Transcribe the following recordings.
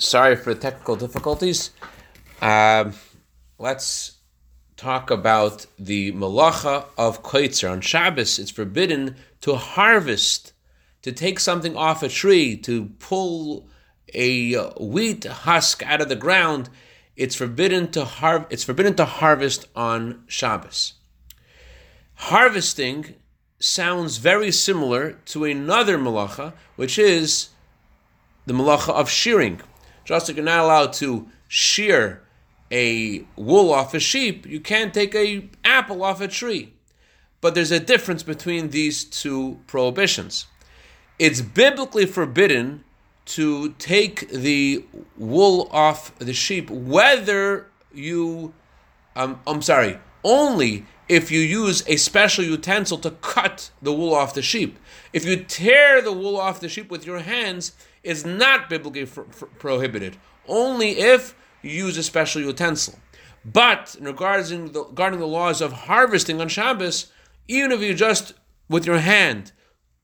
Sorry for the technical difficulties. Um, let's talk about the malacha of koitzer. On Shabbos, it's forbidden to harvest, to take something off a tree, to pull a wheat husk out of the ground. It's forbidden to har- It's forbidden to harvest on Shabbos. Harvesting sounds very similar to another malacha, which is the malacha of shearing. Just like you're not allowed to shear a wool off a sheep, you can't take a apple off a tree. But there's a difference between these two prohibitions. It's biblically forbidden to take the wool off the sheep, whether you, um, I'm sorry, only if you use a special utensil to cut the wool off the sheep. If you tear the wool off the sheep with your hands, is not biblically for, for prohibited, only if you use a special utensil. But in regards the, regarding the laws of harvesting on Shabbos, even if you just with your hand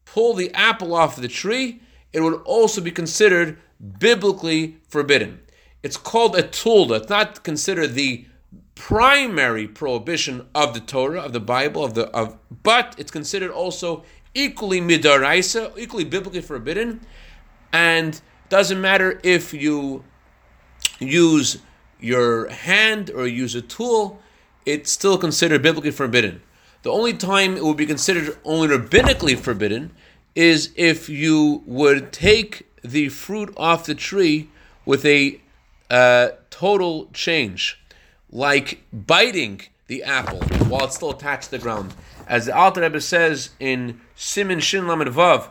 pull the apple off the tree, it would also be considered biblically forbidden. It's called a tulda. It's not considered the primary prohibition of the Torah, of the Bible, of the of but it's considered also equally midaraisa, equally biblically forbidden, and doesn't matter if you use your hand or use a tool, it's still considered biblically forbidden. The only time it would be considered only rabbinically forbidden is if you would take the fruit off the tree with a uh, total change, like biting the apple while it's still attached to the ground. As the Alter Rebbe says in Simin Shin Lamed Vav,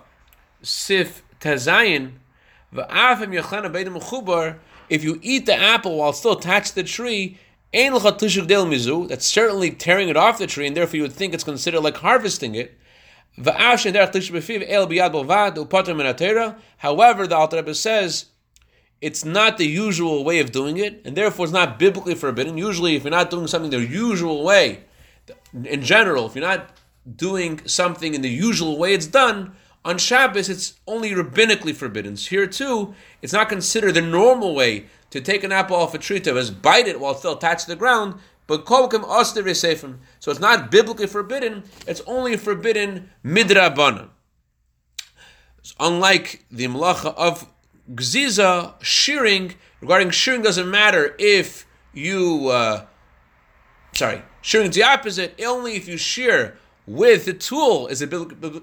Sif Tazayin, if you eat the apple while still attached to the tree, that's certainly tearing it off the tree, and therefore you would think it's considered like harvesting it. However, the Alter Rebbe says it's not the usual way of doing it, and therefore it's not biblically forbidden. Usually, if you're not doing something the usual way, in general, if you're not doing something in the usual way it's done, on Shabbos it's only rabbinically forbidden. So here too, it's not considered the normal way to take an apple off a tree to just bite it while still attached to the ground, but kolkim oster v'seifim. So it's not biblically forbidden, it's only forbidden midrabanan. Unlike the malacha of gziza, shearing, regarding shearing doesn't matter if you, uh, sorry, shearing is the opposite, only if you shear with the tool is it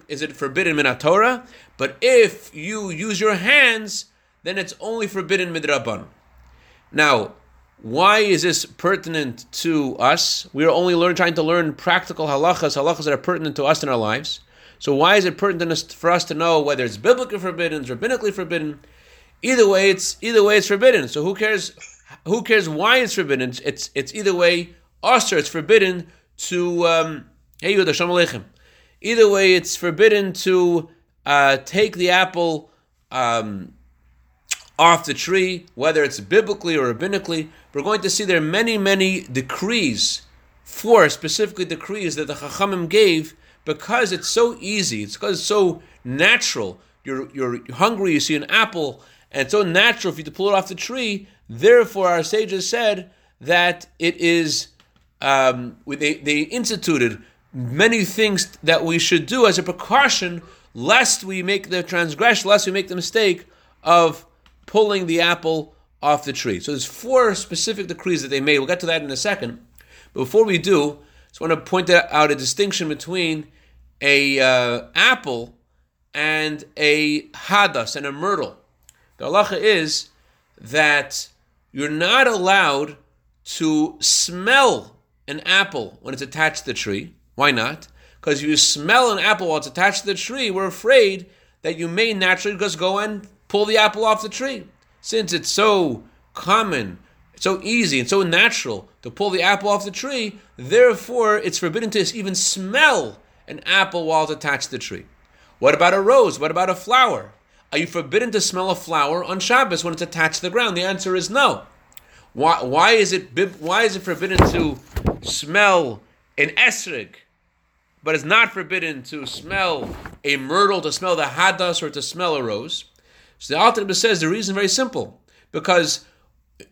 is it forbidden min Torah, but if you use your hands, then it's only forbidden midraban. Now, why is this pertinent to us? We are only learn, trying to learn practical halachas, halachas that are pertinent to us in our lives. So why is it pertinent for us to know whether it's biblically forbidden, it's rabbinically forbidden? Either way, it's either way it's forbidden. So who cares? Who cares why it's forbidden? It's it's either way. Osir, it's forbidden to um, Either way, it's forbidden to uh, take the apple um, off the tree, whether it's biblically or rabbinically. We're going to see there are many, many decrees, four specifically decrees that the Chachamim gave because it's so easy, it's because it's so natural. You're, you're hungry, you see an apple, and it's so natural for you to pull it off the tree. Therefore, our sages said that it is, um, they, they instituted many things that we should do as a precaution lest we make the transgression, lest we make the mistake of pulling the apple off the tree. So there's four specific decrees that they made. We'll get to that in a second. But before we do, I just want to point out a distinction between a uh, apple and a hadas and a myrtle. The halacha is that you're not allowed to smell an apple when it's attached to the tree. Why not? Because you smell an apple while it's attached to the tree, we're afraid that you may naturally just go and pull the apple off the tree. Since it's so common, so easy, and so natural to pull the apple off the tree, therefore it's forbidden to even smell an apple while it's attached to the tree. What about a rose? What about a flower? Are you forbidden to smell a flower on Shabbos when it's attached to the ground? The answer is no. Why, why is it why is it forbidden to smell an esrig but it's not forbidden to smell a myrtle, to smell the hadas, or to smell a rose. So the Alter says the reason very simple. because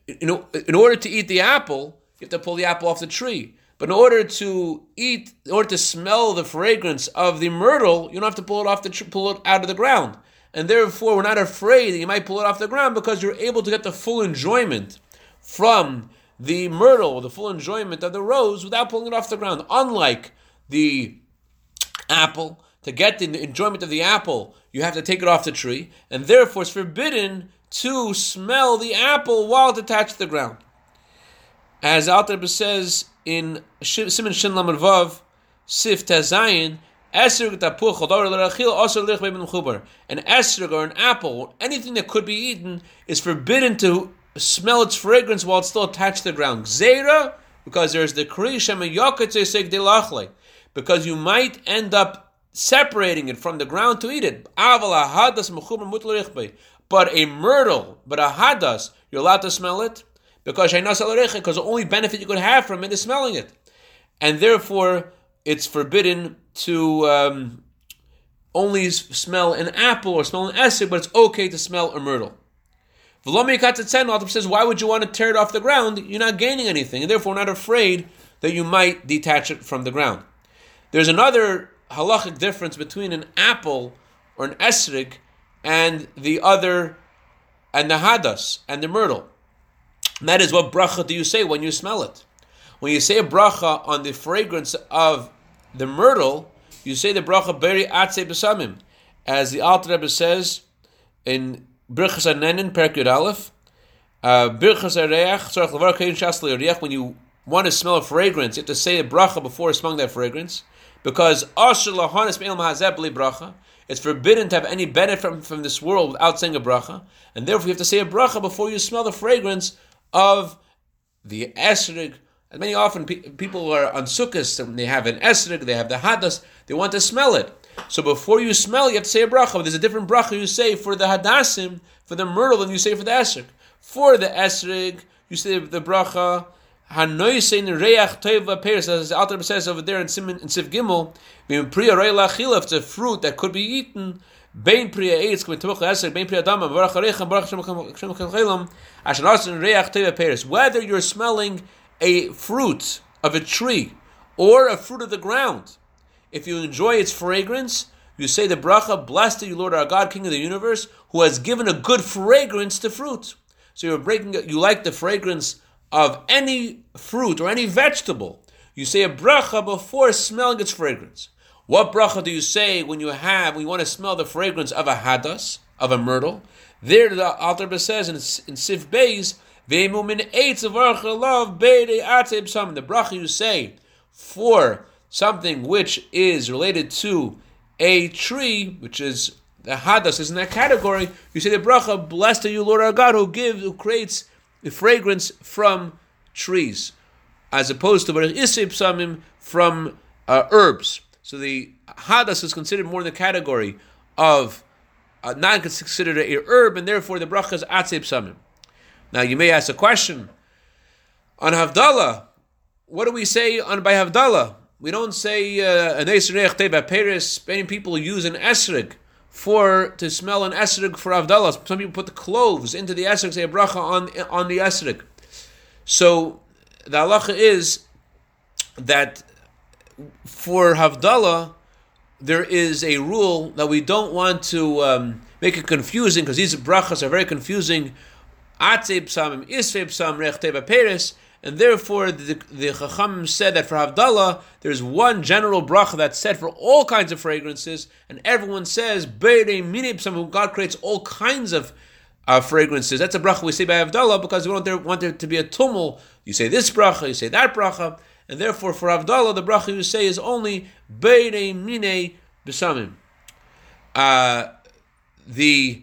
in, in order to eat the apple, you have to pull the apple off the tree. But in order to eat, in order to smell the fragrance of the myrtle, you don't have to pull it off the pull it out of the ground. And therefore, we're not afraid that you might pull it off the ground because you're able to get the full enjoyment from the myrtle, the full enjoyment of the rose, without pulling it off the ground. Unlike the apple, to get the enjoyment of the apple, you have to take it off the tree, and therefore it's forbidden to smell the apple while it's attached to the ground. As Alter says in Simon Shin Lamed Vav, Sif Tazayin, Esrog tapuch chodor l'rachil also lich beim mechuber. An esrog or an apple, anything that could be eaten, is forbidden to smell its fragrance while it's still attached to the ground. Zera, because there's the kri shema yaketzesek delachle, because you might end up separating it from the ground to eat it. But a myrtle, but a hadas, you're allowed to smell it because because the only benefit you could have from it is smelling it, and therefore it's forbidden to um, only smell an apple or smell an esrog, but it's okay to smell a myrtle. V'lomi says, why would you want to tear it off the ground? You're not gaining anything, and therefore not afraid that you might detach it from the ground. There's another halachic difference between an apple or an esrog and the other, and the hadas and the myrtle. And that is what bracha do you say when you smell it? When you say a bracha on the fragrance of the myrtle, you say the bracha beri atze besamim, as the Alter Rebbe says in Birchas Anenin Perk Aleph. Uh, Birchas Areach Tzarich Levar Kein Shas When you want to smell a fragrance, you have to say a bracha before smelling that fragrance, because. It's forbidden to have any benefit from, from this world without saying a bracha, and therefore you have to say a bracha before you smell the fragrance of the esrig and many often pe- people are on sukkahs, and they have an esrig, they have the hadas, they want to smell it. So before you smell, you have to say a bracha. But there's a different bracha you say for the hadasim, for the myrtle, than you say for the esrig. For the esrig, you say the bracha, Hanoisein reach teva peris, as the Alter says over there in Simon in Sif Gimel, priya if it's a fruit that could be eaten, Bein priya eitz k'min temuch esek, bein priya dama, barach harecha, barach shem chelam, asher nasin reach teva peris. Whether you're smelling a fruit of a tree or a fruit of the ground, if you enjoy its fragrance, you say the bracha, blessed are you, Lord our God, King of the universe, who has given a good fragrance to fruit. So you're breaking, you like the fragrance of any fruit or any vegetable. You say a bracha before smelling its fragrance. What bracha do you say when you have, when you want to smell the fragrance of a hadas, of a myrtle? There the Alter says in, in Sif Beis, the bracha you say for something which is related to a tree, which is the hadas is in that category, you say the bracha, blessed are you, Lord our God, who gives, who creates fragrance from trees, as opposed to isib samim from uh, herbs. So the hadas is considered more in the category of uh, not considered a herb, and therefore the bracha is atzib samim. Now you may ask a question on Havdalah. What do we say on by Havdalah? We don't say uh, an teba. Many people use an esreg for to smell an esreg for Havdalah. Some people put the cloves into the esreg, say a bracha on on the esreg. So the halacha is that for Havdalah there is a rule that we don't want to um, make it confusing because these brachas are very confusing Atzei psamim, isvei psam, and therefore the, the Chacham said that for Havdalah, there's one general bracha that's said for all kinds of fragrances, and everyone says, Beirei mini psam, God creates all kinds of uh, fragrances. That's a bracha we say by Havdalah because we want there, want there to be a tumul. You say this bracha, you say that bracha, and therefore for Havdalah, the bracha you say is only Beirei mine besamim. Uh, the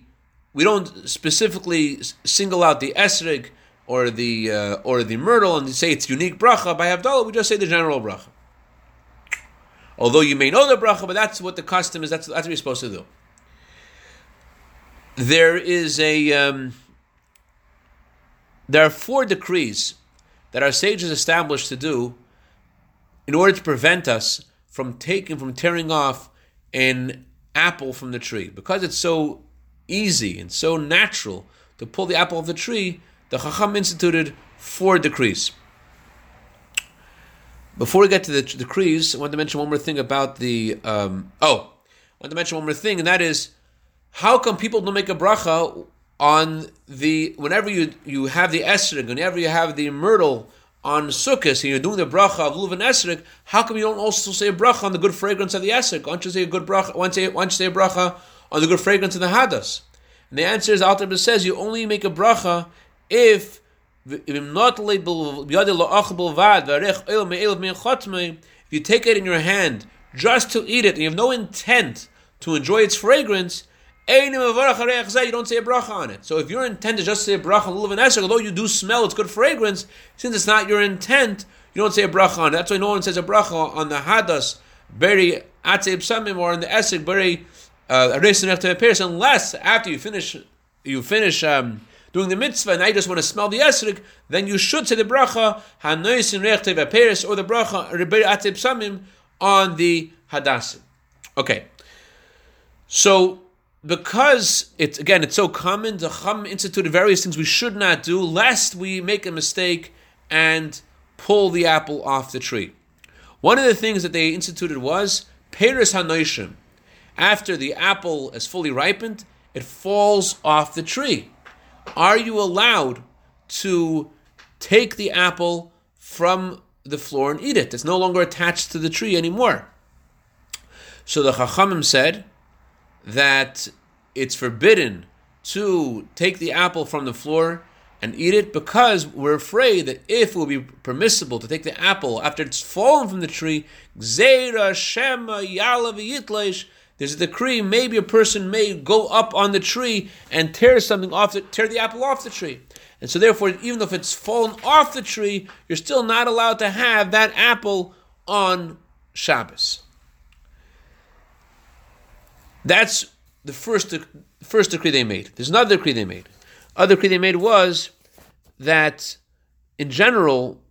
we don't specifically single out the esrig or the uh, or the myrtle and say it's unique bracha by Havdalah. We just say the general bracha. Although you may know the bracha, but that's what the custom is. That's that's what you're supposed to do. There is a um, there are four decrees that our sages established to do in order to prevent us from taking from tearing off an apple from the tree because it's so easy and so natural to pull the apple off the tree, the Chacham instituted four decrees. Before we get to the decrees, I want to mention one more thing about the. Um, oh, I want to mention one more thing, and that is how come people don't make a bracha on the whenever you you have the esrig, whenever you have the myrtle on Sukkot, and you're doing the bracha of Luv and how come you don't also say a bracha on the good fragrance of the Esrik? Why don't you say a good bracha? Why don't you, why don't you say a bracha on the good fragrance of the Hadas? And the answer is, Alter says, you only make a bracha if if you take it in your hand just to eat it, and you have no intent to enjoy its fragrance, you don't say a bracha on it. So if your intent is just to say a bracha on lulav and esrog, although you do smell its good fragrance, since it's not your intent, you don't say a bracha on it. That's why no one says a bracha on the hadas, beri atzeb samim, or on the esrog, beri uh, unless after you finish you finish um, doing the mitzvah and I just want to smell the esrog, then you should say the bracha hanois in reich or the bracha beri atzeb samim on the hadasim. Okay, so because it's again it's so common, the Chum instituted various things we should not do, lest we make a mistake and pull the apple off the tree. One of the things that they instituted was Peris Hanoishim. After the apple is fully ripened, it falls off the tree. Are you allowed to take the apple from the floor and eat it? It's no longer attached to the tree anymore. So the Chachamim said, that it's forbidden to take the apple from the floor and eat it because we're afraid that if it will be permissible to take the apple after it's fallen from the tree, there's a decree, maybe a person may go up on the tree and tear something off, the, tear the apple off the tree. And so therefore, even if it's fallen off the tree, you're still not allowed to have that apple on Shabbos. That's the first first decree they made. There's another decree they made. Other decree they made was that in general,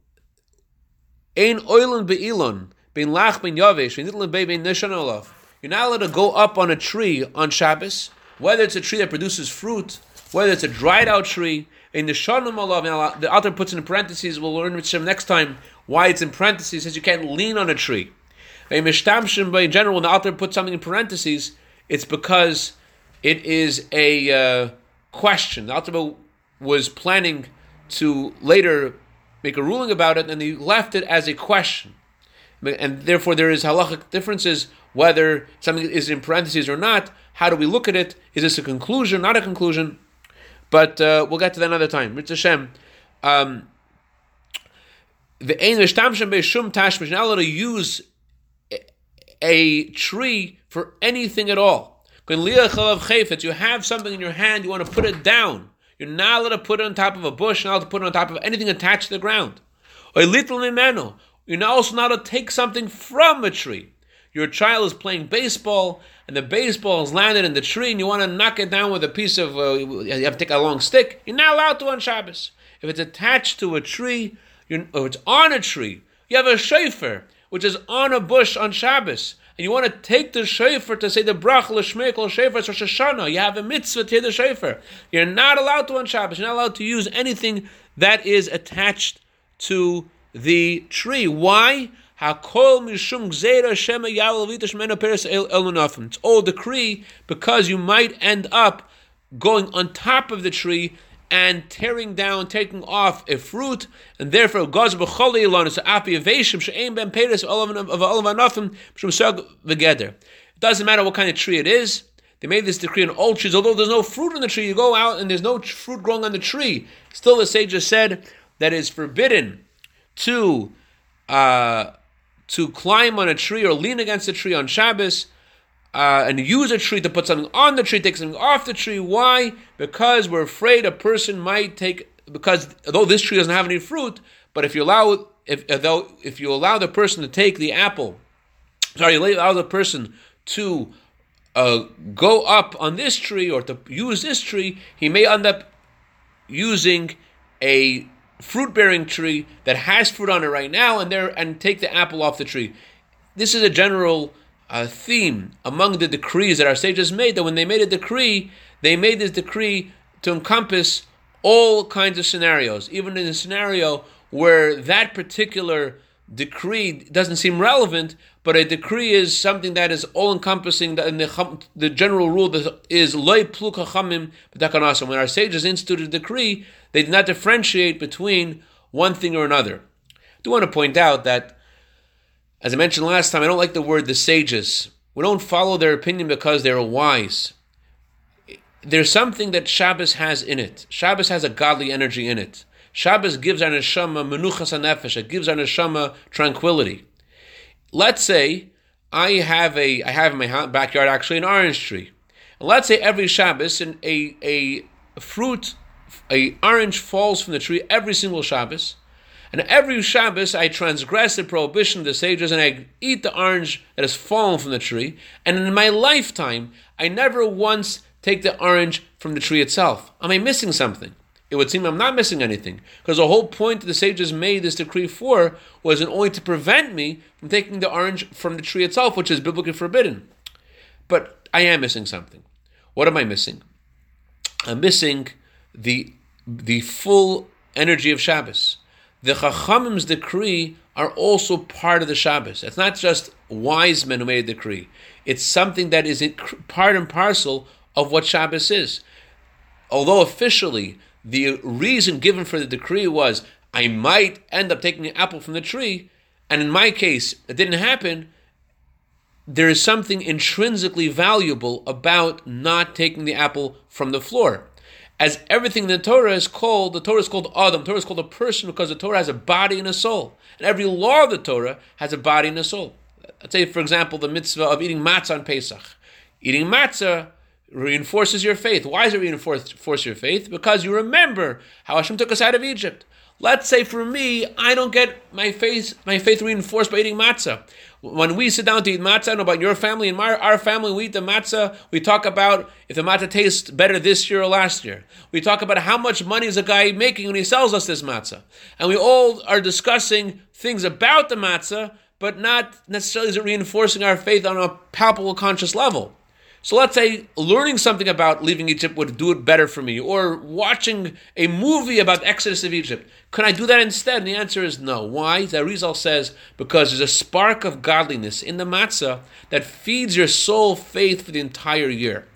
ein oilon beilon bein lach bein yavesh bein nitlan bein nishan olav. You're not allowed to go up on a tree on Shabbos, whether it's a tree that produces fruit, whether it's a dried out tree. In the Shanum olav, the author puts in parentheses. We'll learn next time why it's in parentheses. Says you can't lean on a tree. In general, when the author puts something in parentheses, it's because it is a uh, question. The Alter was planning to later make a ruling about it, and he left it as a question. And therefore, there is halachic differences whether something is in parentheses or not. How do we look at it? Is this a conclusion, not a conclusion? But uh, we'll get to that another time. Mitzvah Hashem. Um, the Ein You're not allowed to use a tree for anything at all. You have something in your hand, you want to put it down. You're not allowed to put it on top of a bush, not allowed to put it on top of anything attached to the ground. Or little mimeno. You're also not allowed to take something from a tree. Your child is playing baseball, and the baseball has landed in the tree, and you want to knock it down with a piece of, uh, you have to take a long stick. You're not allowed to on Shabbos. If it's attached to a tree, or it's on a tree, you have a shofar, which is on a bush on Shabbos and you want to take the shofar to say the brach l'shmeik shofar Rosh Hashanah, you have a mitzvah to hear the shofar. You're not allowed to on Shabbos. You're not allowed to use anything that is attached to the tree. Why? Hakol mishum gzeira shema It's all decree because you might end up going on top of the tree and tearing down, taking off a fruit, and therefore goes b'choli ilon is api aveshim she'ein ben peres of olav anofim shum sag v'geder. It doesn't matter what kind of tree it is. They made this decree on all trees, although there's no fruit on the tree. You go out and there's no fruit growing on the tree. Still, the sages said that it is forbidden to uh, to climb on a tree or lean against a tree on Shabbos uh, and use a tree to put something on the tree, take something off the tree. Why? Because we're afraid a person might take because though this tree doesn't have any fruit, but if you allow if though if you allow the person to take the apple, sorry, you allow the person to uh, go up on this tree or to use this tree, he may end up using a fruit bearing tree that has fruit on it right now and there and take the apple off the tree. This is a general a theme among the decrees that our sages made that when they made a decree, they made this decree to encompass all kinds of scenarios, even in a scenario where that particular decree doesn't seem relevant, but a decree is something that is all encompassing. That and the, the general rule is loy plukachamim b'takanasim. When our sages instituted a decree, they did not differentiate between one thing or another. I do want to point out that, as I mentioned last time, I don't like the word the sages. We don't follow their opinion because they're wise. There's something that Shabbos has in it. Shabbos has a godly energy in it. Shabbos gives our neshama menuchas nefesh. It gives our neshama tranquility. Let's say I have a I have in my backyard actually an orange tree. And let's say every Shabbos a a fruit a orange falls from the tree every single Shabbos. And every Shabbos I transgress the prohibition of the sages and I eat the orange that has fallen from the tree. And in my lifetime, I never once take the orange from the tree itself. Am I missing something? It would seem I'm not missing anything. Because the whole point the sages made this decree for was in only to prevent me from taking the orange from the tree itself, which is biblically forbidden. But I am missing something. What am I missing? I'm missing the the full energy of Shabbos. The Chachamim's decree are also part of the Shabbos. It's not just wise men who made a decree. It's something that is part and parcel of what Shabbos is. Although officially the reason given for the decree was I might end up taking an apple from the tree, and in my case, it didn't happen. There is something intrinsically valuable about not taking the apple from the floor. As everything in the Torah is called, the Torah is called Adam, the Torah is called a person because the Torah has a body and a soul. And every law of the Torah has a body and a soul. Let's say, for example, the mitzvah of eating matzah on Pesach. Eating matzah reinforces your faith. Why does it reinforce your faith? Because you remember how Hashem took us out of Egypt. Let's say for me, I don't get my faith my faith reinforced by eating matzah. When we sit down to eat matzah, I know about your family and my, our family, we eat the matzah. We talk about if the matzah tastes better this year or last year. We talk about how much money is a guy making when he sells us this matzah, and we all are discussing things about the matzah, but not necessarily is it reinforcing our faith on a palpable conscious level. So let's say learning something about leaving Egypt would do it better for me, or watching a movie about Exodus of Egypt. Can I do that instead? And the answer is no. Why? The Arizal says because there's a spark of godliness in the matzah that feeds your soul faith for the entire year.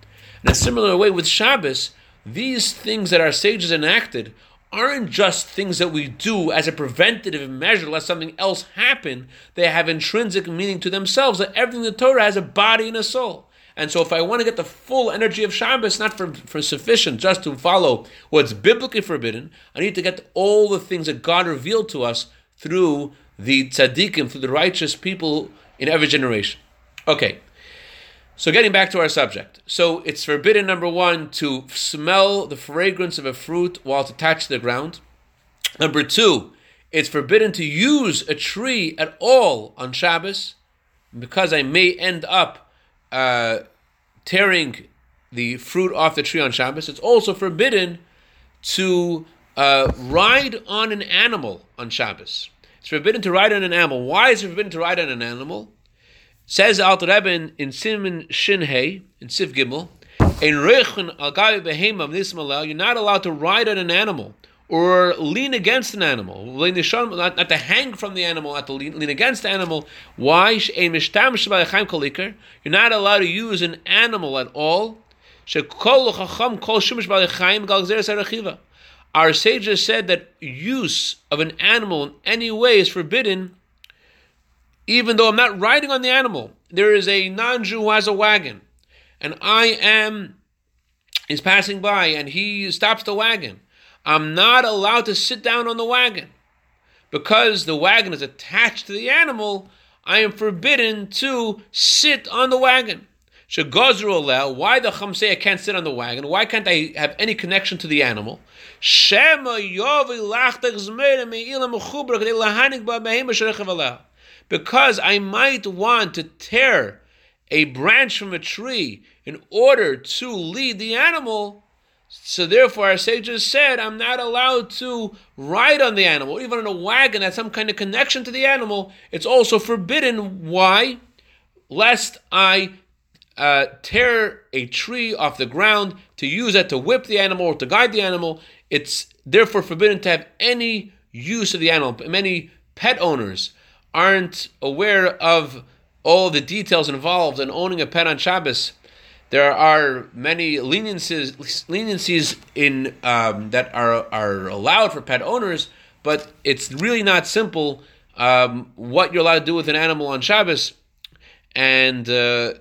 In a similar way with Shabbos, these things that our sages enacted aren't just things that we do as a preventative measure lest something else happen. They have intrinsic meaning to themselves. That everything in the Torah has a body and a soul. And so if I want to get the full energy of Shabbos, not for, for sufficient just to follow what's biblically forbidden, I need to get all the things that God revealed to us through the tzaddikim, through the righteous people in every generation. Okay. So getting back to our subject. So it's forbidden, number one, to smell the fragrance of a fruit while it's attached to the ground. Number two, it's forbidden to use a tree at all on Shabbos because I may end up uh, tearing the fruit off the tree on Shabbos, it's also forbidden to uh, ride on an animal on Shabbos. It's forbidden to ride on an animal. Why is it forbidden to ride on an animal? Says Alter Rebbe in, in Simon Shinhei, in Sif Gimel, in Reichen al you're not allowed to ride on an animal or lean against an animal, not, not to hang from the animal, not to lean, lean against the animal. Why? You're not allowed to use an animal at all. Our sages said that use of an animal in any way is forbidden, even though I'm not riding on the animal. There is a non-Jew who has a wagon, and I am is passing by, and he stops the wagon. I'm not allowed to sit down on the wagon. Because the wagon is attached to the animal, I am forbidden to sit on the wagon. Why the I can't sit on the wagon? Why can't I have any connection to the animal? Because I might want to tear a branch from a tree in order to lead the animal, so therefore, our sages said, I'm not allowed to ride on the animal, even on a wagon that's some kind of connection to the animal. It's also forbidden. Why? Lest I uh, tear a tree off the ground to use it to whip the animal or to guide the animal. It's therefore forbidden to have any use of the animal. Many pet owners aren't aware of all the details involved in owning a pet on Shabbos. There are many leniencies, leniencies in um, that are are allowed for pet owners, but it's really not simple um, what you're allowed to do with an animal on Shabbos, and uh,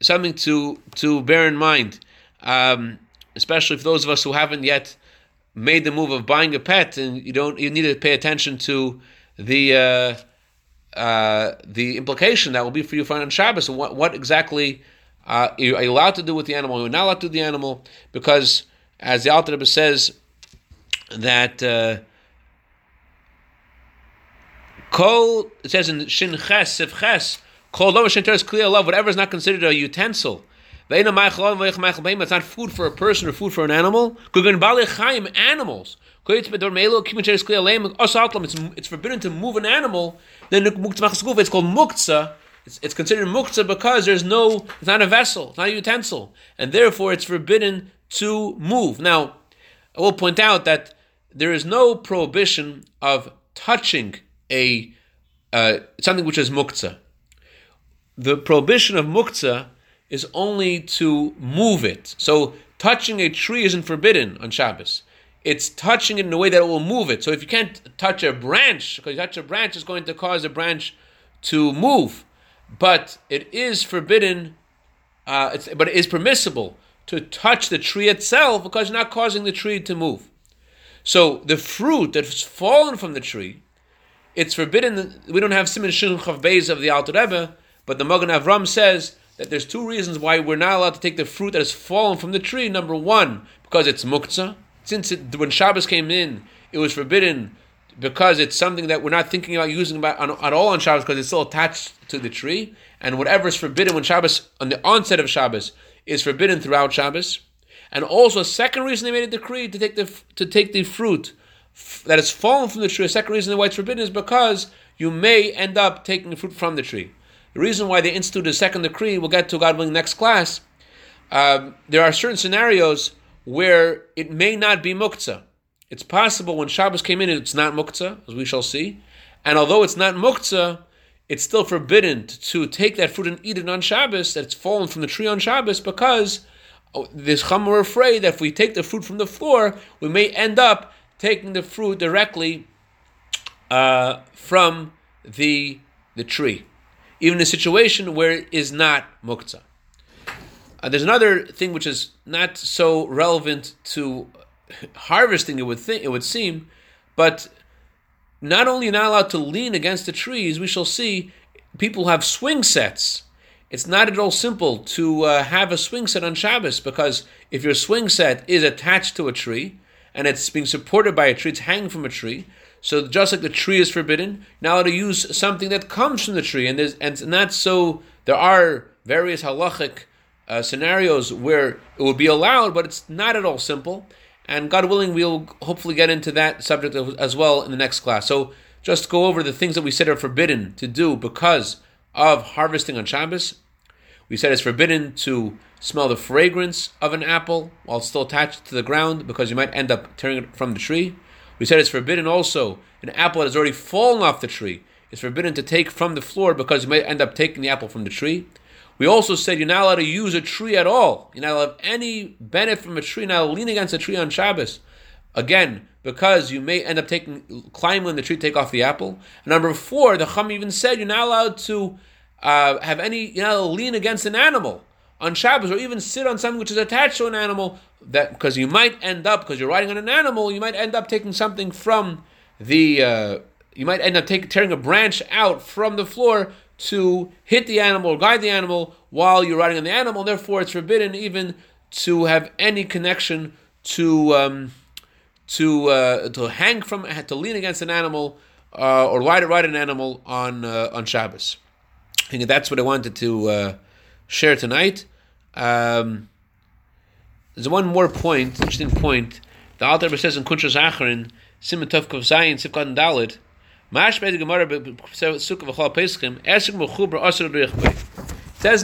something to to bear in mind, um, especially for those of us who haven't yet made the move of buying a pet, and you don't you need to pay attention to the. Uh, uh, the implication that will be for you on Shabbos what, what exactly uh, are you allowed to do with the animal? You're not allowed to do the animal because, as the Alter Rebbe says, that uh, it says in Shin Ches Sif Ches kol lo is clear love whatever is not considered a utensil. It's not food for a person or food for an animal. Animals. It's, it's forbidden to move an animal. Then it's called muktzah it's, it's considered muktzah because there's no, it's not a vessel, it's not a utensil, and therefore it's forbidden to move. Now, I will point out that there is no prohibition of touching a uh, something which is muktzah. The prohibition of muktzah is only to move it. So touching a tree isn't forbidden on Shabbos. It's touching it in a way that it will move it. So if you can't touch a branch, because you touch a branch is going to cause a branch to move but it is forbidden. Uh, but it is permissible to touch the tree itself because you're not causing the tree to move. So the fruit that's fallen from the tree, it's forbidden. We don't have Simon Chav Beis of the Alter Rebbe, but the Magen Avram says that there's two reasons why we're not allowed to take the fruit that has fallen from the tree. Number one, because it's muktzah. Since it, when Shabbos came in, it was forbidden because it's something that we're not thinking about using about on, at all on Shabbos because it's still attached to the tree, and whatever is forbidden when Shabbos on the onset of Shabbos is forbidden throughout Shabbos. And also, a second reason they made a decree to take the to take the fruit that has fallen from the tree. A second reason why it's forbidden is because you may end up taking the fruit from the tree. The reason why they instituted a second decree, we'll get to God willing next class. Um, there are certain scenarios where it may not be muktzah. It's possible when Shabbos came in, it's not muktzah, as we shall see. And although it's not muktzah, it's still forbidden to take that fruit and eat it on Shabbos, that it's fallen from the tree on Shabbos, because oh, this chum are afraid that if we take the fruit from the floor, we may end up taking the fruit directly uh, from the, the tree, even in a situation where it is not muktzah. Uh, there's another thing which is not so relevant to harvesting, it would think it would seem, but not only not allowed to lean against the trees, we shall see people have swing sets. It's not at all simple to uh, have a swing set on Shabbos because if your swing set is attached to a tree and it's being supported by a tree, it's hanging from a tree. So just like the tree is forbidden, now to use something that comes from the tree, and there's and not so. There are various halachic uh, scenarios where it would be allowed, but it's not at all simple. And God willing, we'll hopefully get into that subject as well in the next class. So just go over the things that we said are forbidden to do because of harvesting on Shabbos. We said it's forbidden to smell the fragrance of an apple while still attached to the ground because you might end up tearing it from the tree. We said it's forbidden also an apple that has already fallen off the tree. It's forbidden to take from the floor because you might end up taking the apple from the tree. We also said you're not allowed to use a tree at all. You're not allowed to have any benefit from a tree. Now lean against a tree on Shabbos. Again, because you may end up taking climbing the tree, take off the apple. And number four, the Chum even said you're not allowed to uh, have any, you're not allowed to lean against an animal on Shabbos or even sit on something which is attached to an animal. That because you might end up because you're riding on an animal, you might end up taking something from the. Uh, you might end up take, tearing a branch out from the floor to hit the animal or guide the animal while you're riding on the animal. Therefore, it's forbidden even to have any connection to um, to uh, to hang from to lean against an animal uh, or ride ride an animal on uh, on Shabbos. I think that's what I wanted to uh, share tonight. Um, there's one more point, interesting point. The Alter says in Kunshas Acharin, Simon Tov Kov Zayin, Sivkat and Mash Says in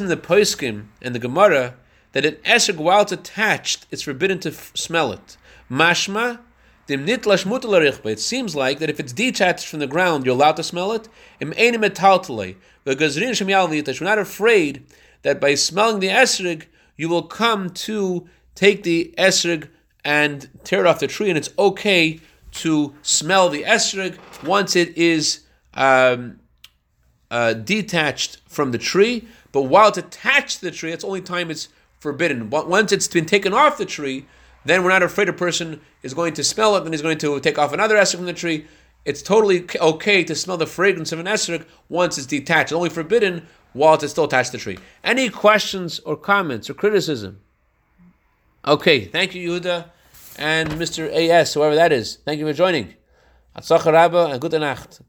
the Poiskim and the Gemara that an esrog, while it's attached, it's forbidden to f- smell it. Mashma, it seems like that if it's detached from the ground, you're allowed to smell it. We're not afraid that by smelling the esrog, you will come to take the esrog and tear it off the tree, and it's okay to smell the esrog once it is um, uh, detached from the tree. But while it's attached to the tree, it's only time it's forbidden. But once it's been taken off the tree, then we're not afraid a person is going to smell it, and he's going to take off another esrog from the tree. It's totally okay to smell the fragrance of an esrog once it's detached. It's only forbidden while it's still attached to the tree. Any questions or comments or criticism? Okay, thank you, Yehuda, and Mr. A.S., whoever that is. Thank you for joining. Atzach Rabba and Gute Nacht.